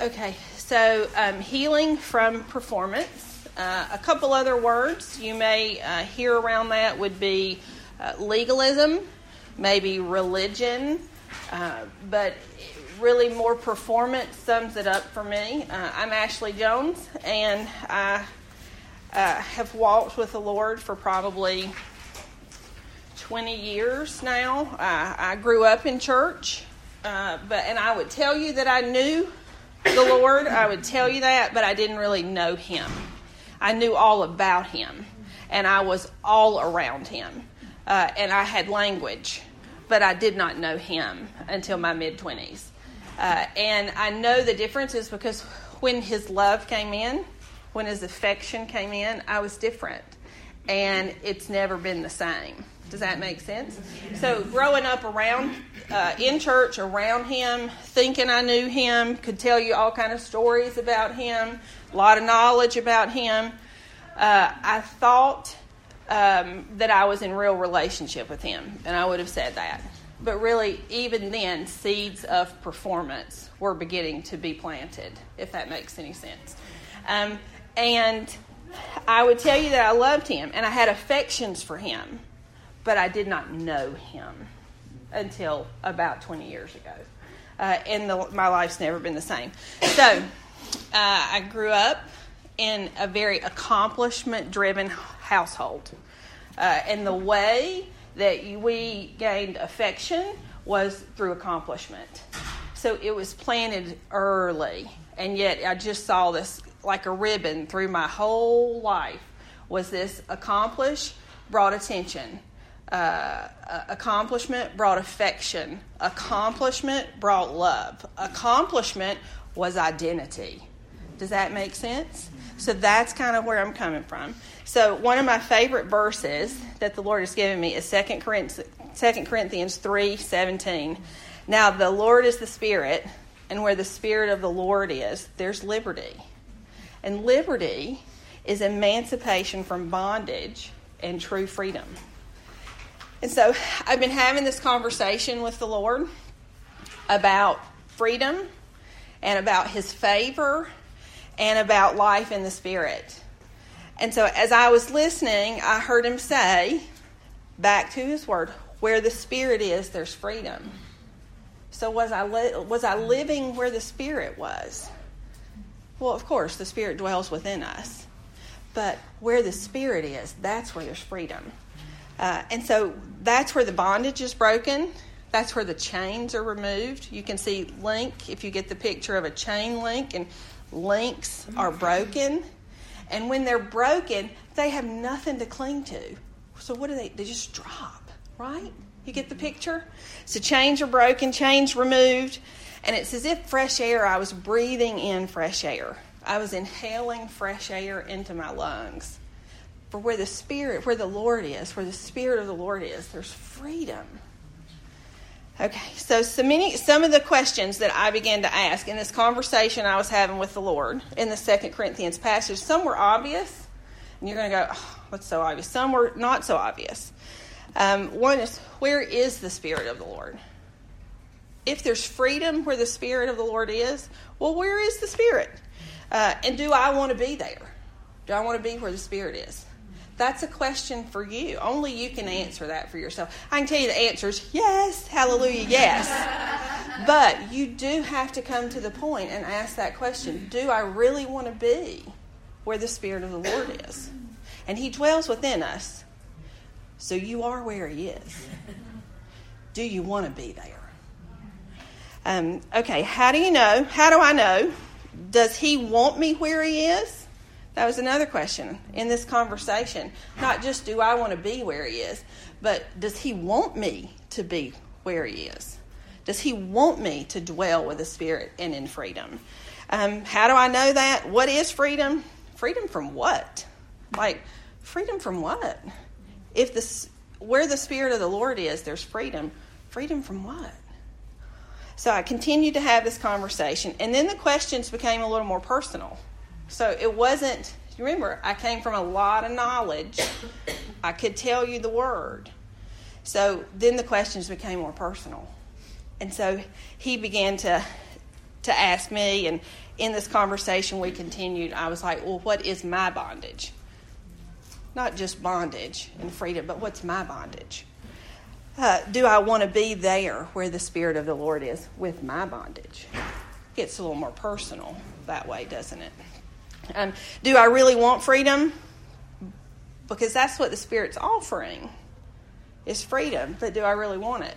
Okay, so um, healing from performance. Uh, a couple other words you may uh, hear around that would be uh, legalism, maybe religion, uh, but really more performance sums it up for me. Uh, I'm Ashley Jones, and I uh, have walked with the Lord for probably 20 years now. I grew up in church, but and I would tell you that I knew the Lord, I would tell you that, but I didn't really know Him. I knew all about Him, and I was all around Him, uh, and I had language, but I did not know Him until my mid 20s. Uh, and I know the difference is because when His love came in, when His affection came in, I was different, and it's never been the same. Does that make sense? So, growing up around uh, in church around him, thinking I knew him, could tell you all kind of stories about him, a lot of knowledge about him. Uh, I thought um, that I was in real relationship with him, and I would have said that. But really, even then, seeds of performance were beginning to be planted, if that makes any sense. Um, and I would tell you that I loved him and I had affections for him but I did not know him until about 20 years ago. Uh, and the, my life's never been the same. So uh, I grew up in a very accomplishment driven household. Uh, and the way that we gained affection was through accomplishment. So it was planted early. And yet I just saw this like a ribbon through my whole life was this accomplish, brought attention uh, accomplishment brought affection. Accomplishment brought love. Accomplishment was identity. Does that make sense? So that's kind of where I'm coming from. So one of my favorite verses that the Lord has given me is 2 Corinthians, 2 Corinthians 3 17. Now the Lord is the Spirit, and where the Spirit of the Lord is, there's liberty. And liberty is emancipation from bondage and true freedom. And so I've been having this conversation with the Lord about freedom and about his favor and about life in the Spirit. And so as I was listening, I heard him say, back to his word, where the Spirit is, there's freedom. So was I, li- was I living where the Spirit was? Well, of course, the Spirit dwells within us. But where the Spirit is, that's where there's freedom. Uh, and so that's where the bondage is broken. That's where the chains are removed. You can see link if you get the picture of a chain link, and links are broken. And when they're broken, they have nothing to cling to. So what do they? They just drop, right? You get the picture? So chains are broken, chains removed, and it's as if fresh air. I was breathing in fresh air. I was inhaling fresh air into my lungs. For where the Spirit, where the Lord is, where the Spirit of the Lord is, there's freedom. Okay, so some, many, some of the questions that I began to ask in this conversation I was having with the Lord in the Second Corinthians passage, some were obvious, and you're going to go, oh, what's so obvious? Some were not so obvious. Um, one is, where is the Spirit of the Lord? If there's freedom where the Spirit of the Lord is, well, where is the Spirit? Uh, and do I want to be there? Do I want to be where the Spirit is? That's a question for you. Only you can answer that for yourself. I can tell you the answer is yes, hallelujah, yes. but you do have to come to the point and ask that question Do I really want to be where the Spirit of the Lord is? And He dwells within us. So you are where He is. Do you want to be there? Um, okay, how do you know? How do I know? Does He want me where He is? That was another question in this conversation. Not just do I want to be where he is, but does he want me to be where he is? Does he want me to dwell with the Spirit and in freedom? Um, how do I know that? What is freedom? Freedom from what? Like, freedom from what? If the where the Spirit of the Lord is, there's freedom. Freedom from what? So I continued to have this conversation, and then the questions became a little more personal. So it wasn't, remember, I came from a lot of knowledge. I could tell you the word. So then the questions became more personal. And so he began to to ask me. And in this conversation, we continued. I was like, well, what is my bondage? Not just bondage and freedom, but what's my bondage? Uh, do I want to be there where the Spirit of the Lord is with my bondage? Gets a little more personal that way, doesn't it? Um, do I really want freedom? Because that's what the Spirit's offering is freedom. But do I really want it?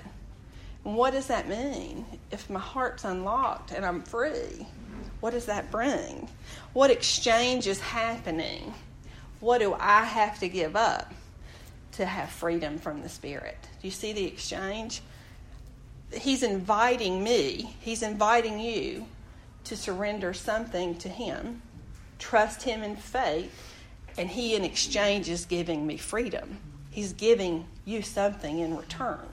And what does that mean if my heart's unlocked and I'm free? What does that bring? What exchange is happening? What do I have to give up to have freedom from the Spirit? Do you see the exchange? He's inviting me, He's inviting you to surrender something to Him, trust Him in faith, and He in exchange is giving me freedom. He's giving you something in return.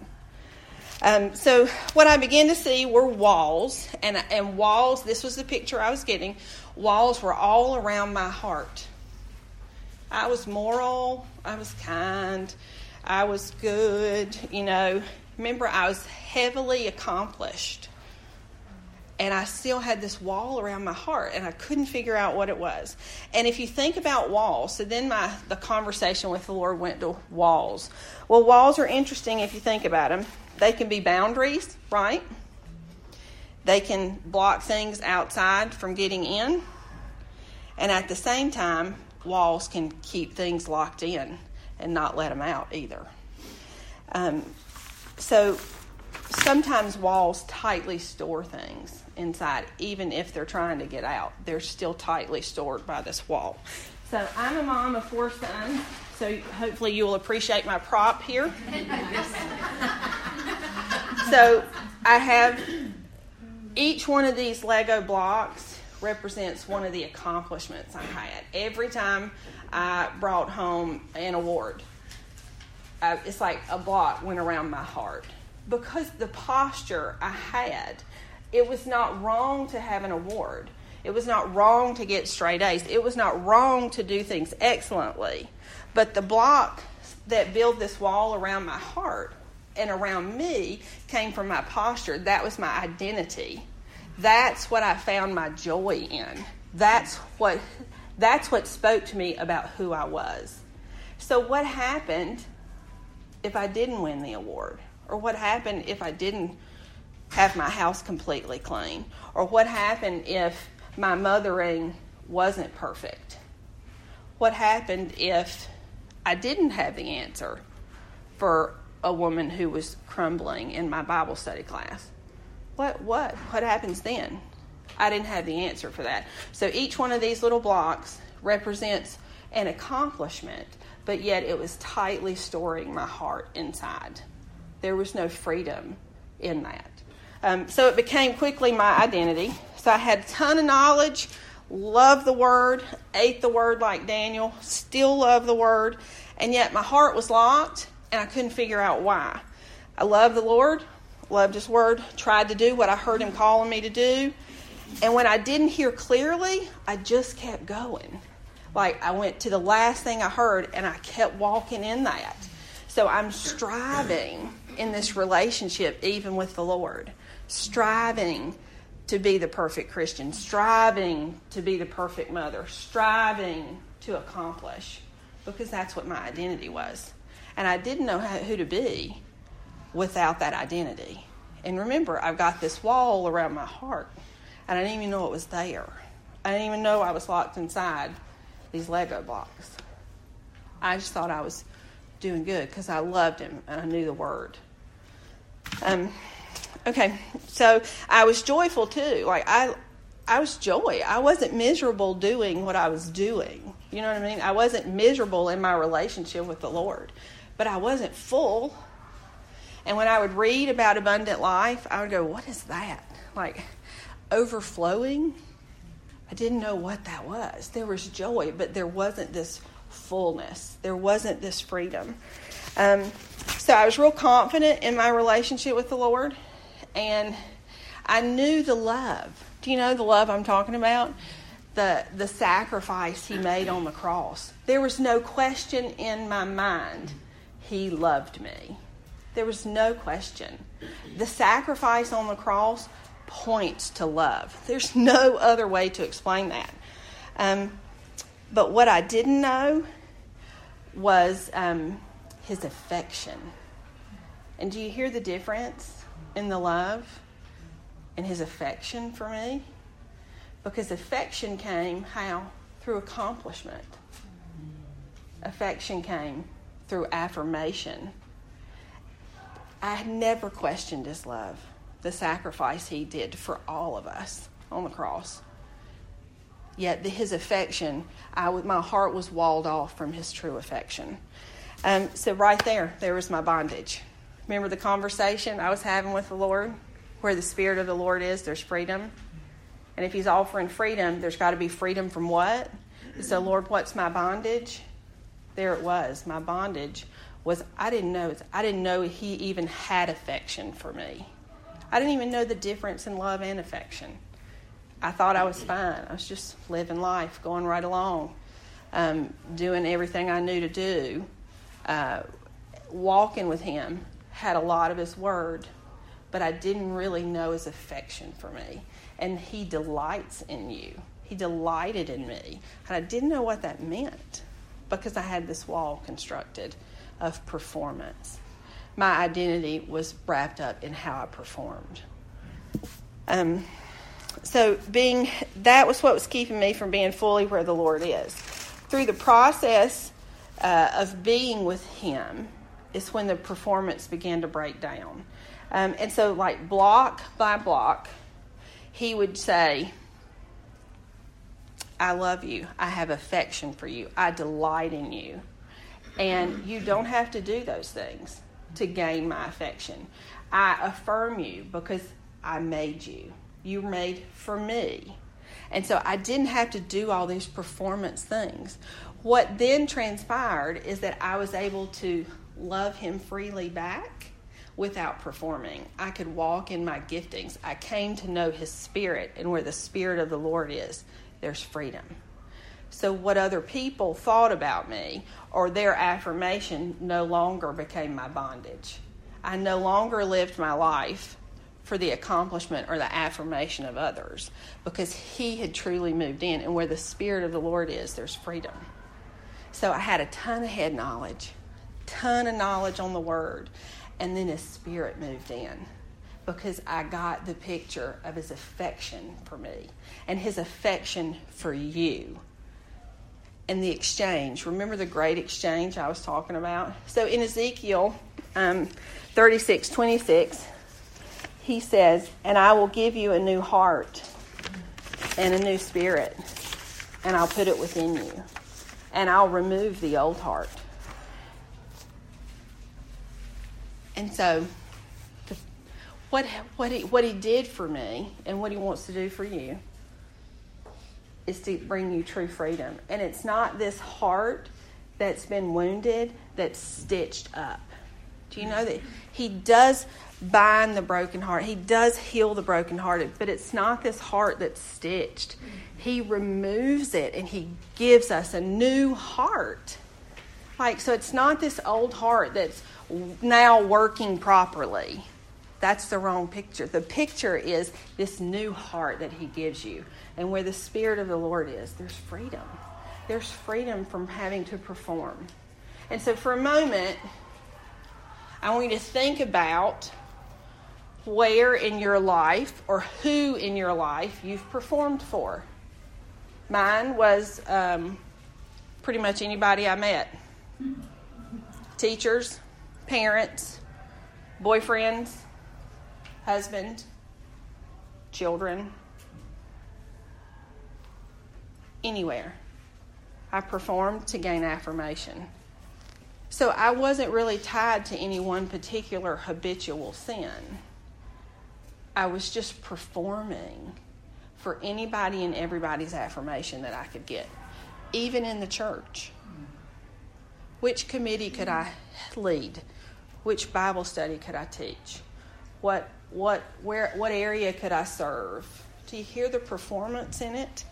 Um, so what I began to see were walls, and and walls. This was the picture I was getting. Walls were all around my heart. I was moral. I was kind. I was good. You know. Remember, I was heavily accomplished, and I still had this wall around my heart, and I couldn't figure out what it was. And if you think about walls, so then my the conversation with the Lord went to walls. Well, walls are interesting if you think about them they can be boundaries, right? They can block things outside from getting in. And at the same time, walls can keep things locked in and not let them out either. Um, so sometimes walls tightly store things inside, even if they're trying to get out. They're still tightly stored by this wall. So I'm a mom of four sons, so hopefully you will appreciate my prop here. so I have each one of these Lego blocks represents one of the accomplishments I had. Every time I brought home an award, uh, it's like a block went around my heart because the posture I had. It was not wrong to have an award. It was not wrong to get straight A's. It was not wrong to do things excellently. But the block that built this wall around my heart and around me came from my posture. That was my identity. That's what I found my joy in. That's what that's what spoke to me about who I was. So what happened if I didn't win the award? Or what happened if I didn't have my house completely clean? Or what happened if my mothering wasn't perfect? What happened if I didn't have the answer for a woman who was crumbling in my Bible study class. What what what happens then? I didn't have the answer for that. So each one of these little blocks represents an accomplishment, but yet it was tightly storing my heart inside. There was no freedom in that. Um, so it became quickly my identity. So I had a ton of knowledge, loved the word, ate the word like Daniel, still love the word, and yet my heart was locked and I couldn't figure out why. I loved the Lord, loved His Word, tried to do what I heard Him calling me to do. And when I didn't hear clearly, I just kept going. Like I went to the last thing I heard and I kept walking in that. So I'm striving in this relationship, even with the Lord, striving to be the perfect Christian, striving to be the perfect mother, striving to accomplish, because that's what my identity was. And I didn't know how, who to be without that identity. And remember, I've got this wall around my heart, and I didn't even know it was there. I didn't even know I was locked inside these Lego blocks. I just thought I was doing good because I loved him and I knew the word. Um, okay, so I was joyful too. Like I, I was joy. I wasn't miserable doing what I was doing. You know what I mean? I wasn't miserable in my relationship with the Lord but I wasn't full. And when I would read about abundant life, I would go, What is that? Like overflowing? I didn't know what that was. There was joy, but there wasn't this fullness, there wasn't this freedom. Um, so I was real confident in my relationship with the Lord, and I knew the love. Do you know the love I'm talking about? The, the sacrifice he made on the cross. There was no question in my mind he loved me. There was no question. The sacrifice on the cross points to love. There's no other way to explain that. Um, but what I didn't know was um, his affection. And do you hear the difference in the love and his affection for me? Because affection came how? Through accomplishment. Affection came through affirmation. I had never questioned his love, the sacrifice he did for all of us on the cross. Yet his affection, I, my heart was walled off from his true affection. Um, so right there, there was my bondage. Remember the conversation I was having with the Lord? Where the Spirit of the Lord is, there's freedom. And if He's offering freedom, there's got to be freedom from what? So, Lord, what's my bondage? There it was. My bondage was I didn't know. I didn't know He even had affection for me. I didn't even know the difference in love and affection. I thought I was fine. I was just living life, going right along, um, doing everything I knew to do, uh, walking with Him. Had a lot of His Word, but I didn't really know His affection for me. And He delights in you. He delighted in me. And I didn't know what that meant because I had this wall constructed of performance. My identity was wrapped up in how I performed. Um, so being that was what was keeping me from being fully where the Lord is. Through the process uh, of being with Him is when the performance began to break down. Um, and so, like block by block, He would say, I love you. I have affection for you. I delight in you. And you don't have to do those things to gain my affection. I affirm you because I made you. You were made for me. And so I didn't have to do all these performance things. What then transpired is that I was able to love him freely back without performing. I could walk in my giftings. I came to know his spirit, and where the spirit of the Lord is, there's freedom. So, what other people thought about me or their affirmation no longer became my bondage. I no longer lived my life for the accomplishment or the affirmation of others because he had truly moved in. And where the Spirit of the Lord is, there's freedom. So I had a ton of head knowledge, ton of knowledge on the Word, and then his Spirit moved in because I got the picture of his affection for me and his affection for you. And the exchange. Remember the great exchange I was talking about? So in Ezekiel um, 36 26, he says, And I will give you a new heart and a new spirit, and I'll put it within you, and I'll remove the old heart. And so, what, what, he, what he did for me and what he wants to do for you is to bring you true freedom. And it's not this heart that's been wounded that's stitched up. Do you know that he does bind the broken heart. He does heal the brokenhearted, but it's not this heart that's stitched. He removes it and he gives us a new heart. Like, so it's not this old heart that's now working properly. That's the wrong picture. The picture is this new heart that he gives you. And where the Spirit of the Lord is, there's freedom. There's freedom from having to perform. And so, for a moment, I want you to think about where in your life or who in your life you've performed for. Mine was um, pretty much anybody I met teachers, parents, boyfriends, husband, children, anywhere. I performed to gain affirmation. So I wasn't really tied to any one particular habitual sin. I was just performing for anybody and everybody's affirmation that I could get, even in the church. Which committee could I lead? Which Bible study could I teach? What what where what area could I serve? Do you hear the performance in it?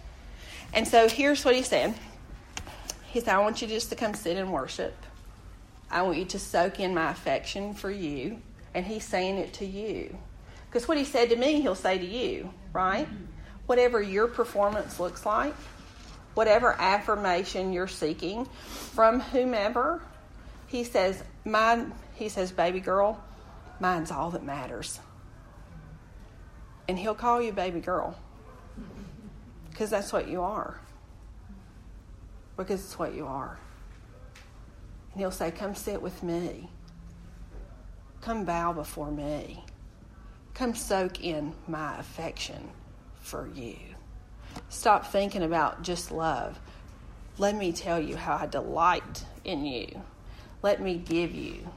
And so here's what he said. He said, I want you just to come sit and worship. I want you to soak in my affection for you. And he's saying it to you. Because what he said to me, he'll say to you, right? Whatever your performance looks like, whatever affirmation you're seeking from whomever, he says, mine, he says, baby girl, mine's all that matters. And he'll call you baby girl. Because that's what you are. Because it's what you are. And he'll say, Come sit with me. Come bow before me. Come soak in my affection for you. Stop thinking about just love. Let me tell you how I delight in you. Let me give you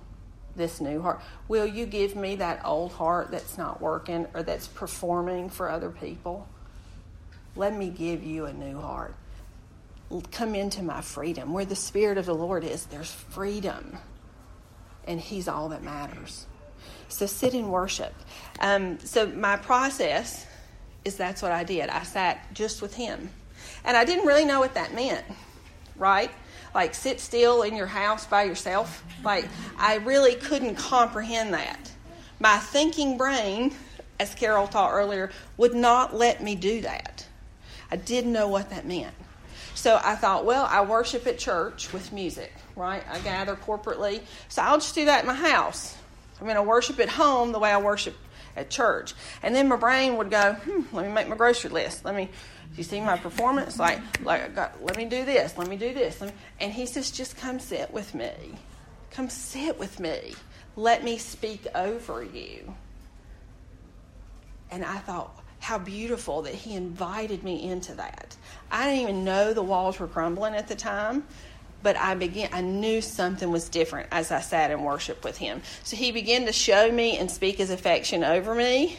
this new heart. Will you give me that old heart that's not working or that's performing for other people? Let me give you a new heart. Come into my freedom. Where the Spirit of the Lord is, there's freedom. And He's all that matters. So sit in worship. Um, so my process is that's what I did. I sat just with Him. And I didn't really know what that meant, right? Like sit still in your house by yourself. Like I really couldn't comprehend that. My thinking brain, as Carol taught earlier, would not let me do that. I didn't know what that meant. So I thought, well, I worship at church with music, right? I gather corporately. So I'll just do that in my house. I'm going to worship at home the way I worship at church. And then my brain would go, hmm, let me make my grocery list. Let me, you see my performance? Like, like got, let me do this. Let me do this. And he says, just come sit with me. Come sit with me. Let me speak over you. And I thought, how beautiful that he invited me into that. I didn't even know the walls were crumbling at the time, but I began I knew something was different as I sat in worship with him. So he began to show me and speak his affection over me,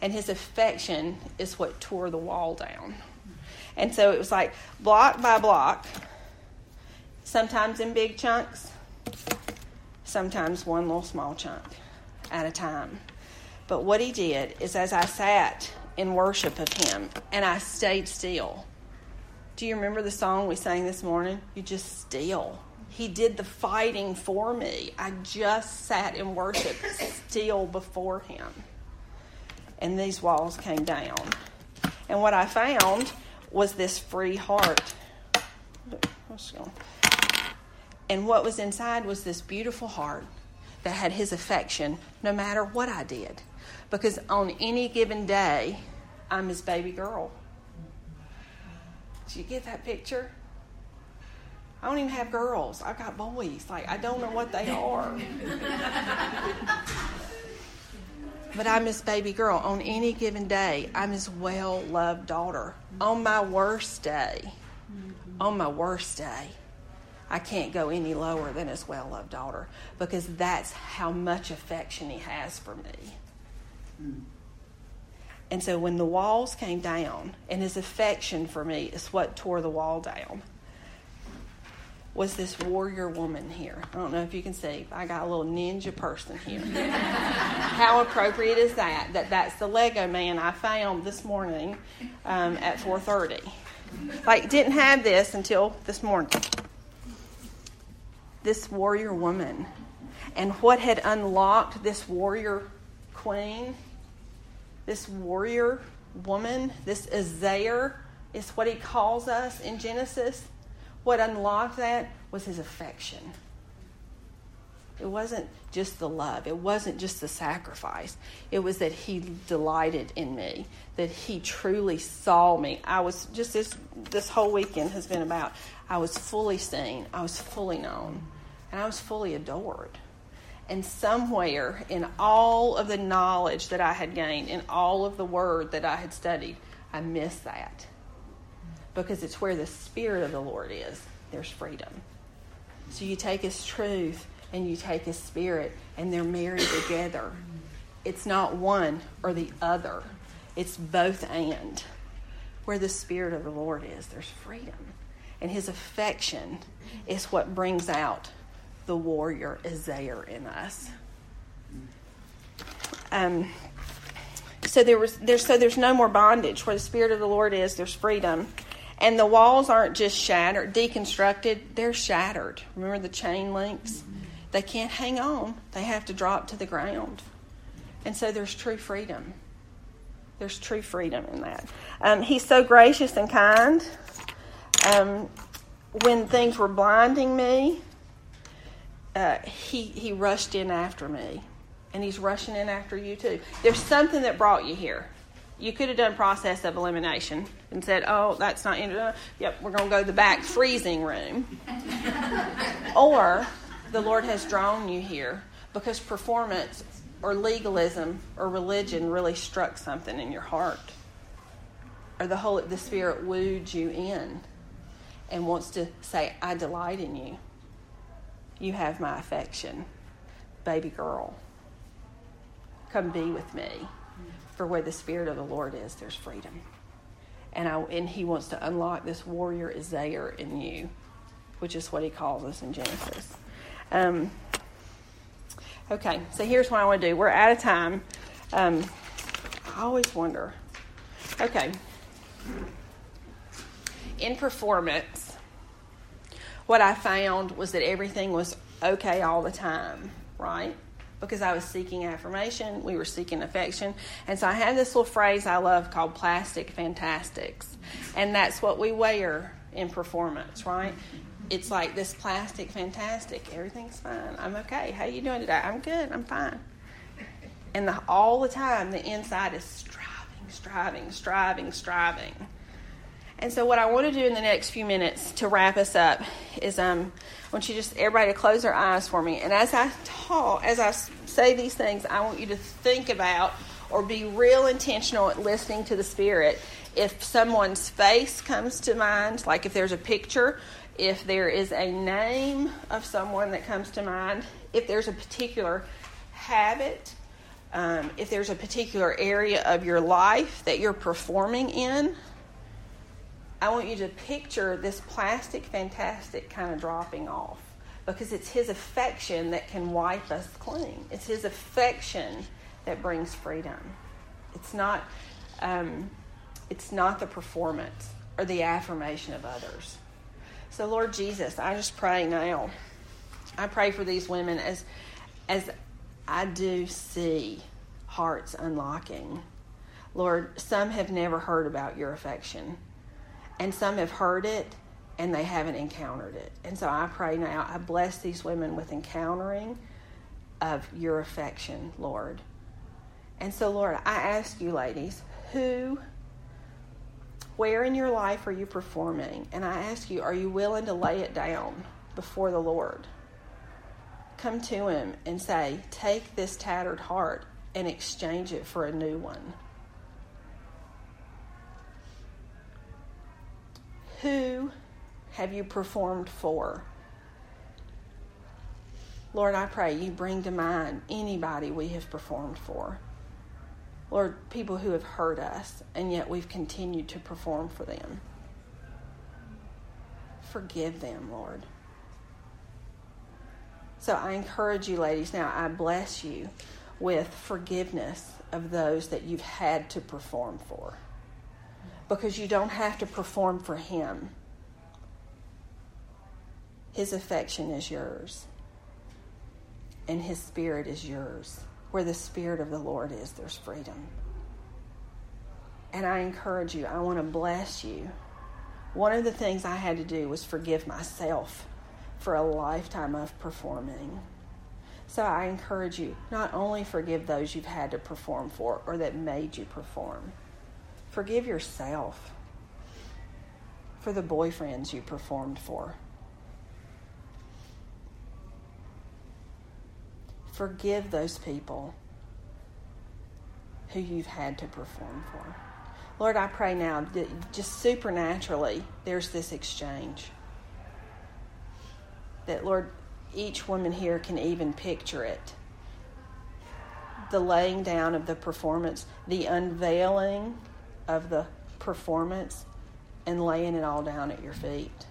and his affection is what tore the wall down. And so it was like block by block, sometimes in big chunks, sometimes one little small chunk at a time. But what he did is as I sat in worship of Him, and I stayed still. Do you remember the song we sang this morning? You just still. He did the fighting for me. I just sat in worship still before Him. And these walls came down. And what I found was this free heart. And what was inside was this beautiful heart that had His affection no matter what I did. Because on any given day, I'm his baby girl. Did you get that picture? I don't even have girls. I've got boys. Like, I don't know what they are. but I'm his baby girl. On any given day, I'm his well loved daughter. On my worst day, on my worst day, I can't go any lower than his well loved daughter because that's how much affection he has for me. Hmm. And so when the walls came down, and his affection for me is what tore the wall down, was this warrior woman here. I don't know if you can see. I got a little ninja person here. How appropriate is that? That that's the Lego man I found this morning um, at 4:30. Like didn't have this until this morning. This warrior woman, and what had unlocked this warrior queen this warrior woman, this ezer, is what he calls us in Genesis. What unlocked that was his affection. It wasn't just the love, it wasn't just the sacrifice. It was that he delighted in me, that he truly saw me. I was just this this whole weekend has been about I was fully seen, I was fully known, and I was fully adored. And somewhere in all of the knowledge that I had gained, in all of the word that I had studied, I missed that. Because it's where the Spirit of the Lord is, there's freedom. So you take His truth and you take His Spirit, and they're married together. It's not one or the other, it's both and. Where the Spirit of the Lord is, there's freedom. And His affection is what brings out the warrior is there in us. Um, so there was there's so there's no more bondage. Where the spirit of the Lord is, there's freedom. And the walls aren't just shattered, deconstructed, they're shattered. Remember the chain links? They can't hang on. They have to drop to the ground. And so there's true freedom. There's true freedom in that. Um, he's so gracious and kind. Um, when things were blinding me, uh, he he rushed in after me, and he's rushing in after you too. There's something that brought you here. You could have done process of elimination and said, "Oh, that's not in. Yep, we're going to go to the back freezing room." or the Lord has drawn you here because performance or legalism or religion really struck something in your heart, or the Holy the Spirit wooed you in and wants to say, "I delight in you." You have my affection. Baby girl, come be with me. For where the Spirit of the Lord is, there's freedom. And, I, and He wants to unlock this warrior ezer in you, which is what He calls us in Genesis. Um, okay, so here's what I want to do. We're out of time. Um, I always wonder. Okay. In performance, what I found was that everything was okay all the time, right? Because I was seeking affirmation, we were seeking affection. And so I had this little phrase I love called plastic fantastics. And that's what we wear in performance, right? It's like this plastic fantastic. Everything's fine. I'm okay. How you doing today? I'm good. I'm fine. And the, all the time, the inside is striving, striving, striving, striving. And so, what I want to do in the next few minutes to wrap us up is um, I want you just everybody to close their eyes for me. And as I talk, as I say these things, I want you to think about or be real intentional at listening to the Spirit. If someone's face comes to mind, like if there's a picture, if there is a name of someone that comes to mind, if there's a particular habit, um, if there's a particular area of your life that you're performing in, I want you to picture this plastic fantastic kind of dropping off because it's his affection that can wipe us clean. It's his affection that brings freedom. It's not, um, it's not the performance or the affirmation of others. So, Lord Jesus, I just pray now. I pray for these women as, as I do see hearts unlocking. Lord, some have never heard about your affection and some have heard it and they haven't encountered it. And so I pray now, I bless these women with encountering of your affection, Lord. And so, Lord, I ask you, ladies, who, where in your life are you performing? And I ask you, are you willing to lay it down before the Lord? Come to Him and say, Take this tattered heart and exchange it for a new one. Who have you performed for? Lord, I pray you bring to mind anybody we have performed for. Lord, people who have hurt us, and yet we've continued to perform for them. Forgive them, Lord. So I encourage you, ladies, now I bless you with forgiveness of those that you've had to perform for because you don't have to perform for Him. His affection is yours, and His Spirit is yours. Where the Spirit of the Lord is, there's freedom. And I encourage you, I want to bless you. One of the things I had to do was forgive myself for a lifetime of performing. So I encourage you, not only forgive those you've had to perform for or that made you perform, Forgive yourself for the boyfriends you performed for. Forgive those people who you've had to perform for. Lord, I pray now that just supernaturally there's this exchange. That, Lord, each woman here can even picture it. The laying down of the performance, the unveiling of the performance and laying it all down at your feet.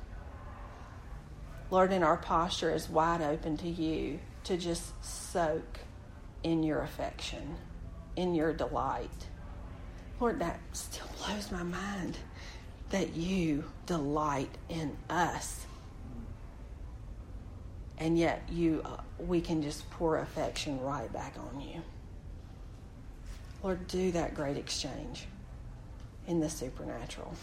Lord, and our posture is wide open to you to just soak in your affection, in your delight. Lord, that still blows my mind that you delight in us. And yet you uh, we can just pour affection right back on you. Lord, do that great exchange in the supernatural.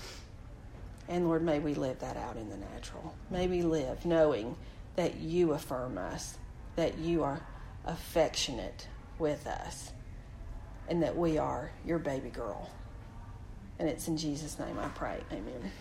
And Lord, may we live that out in the natural. May we live knowing that you affirm us, that you are affectionate with us, and that we are your baby girl. And it's in Jesus' name I pray. Amen.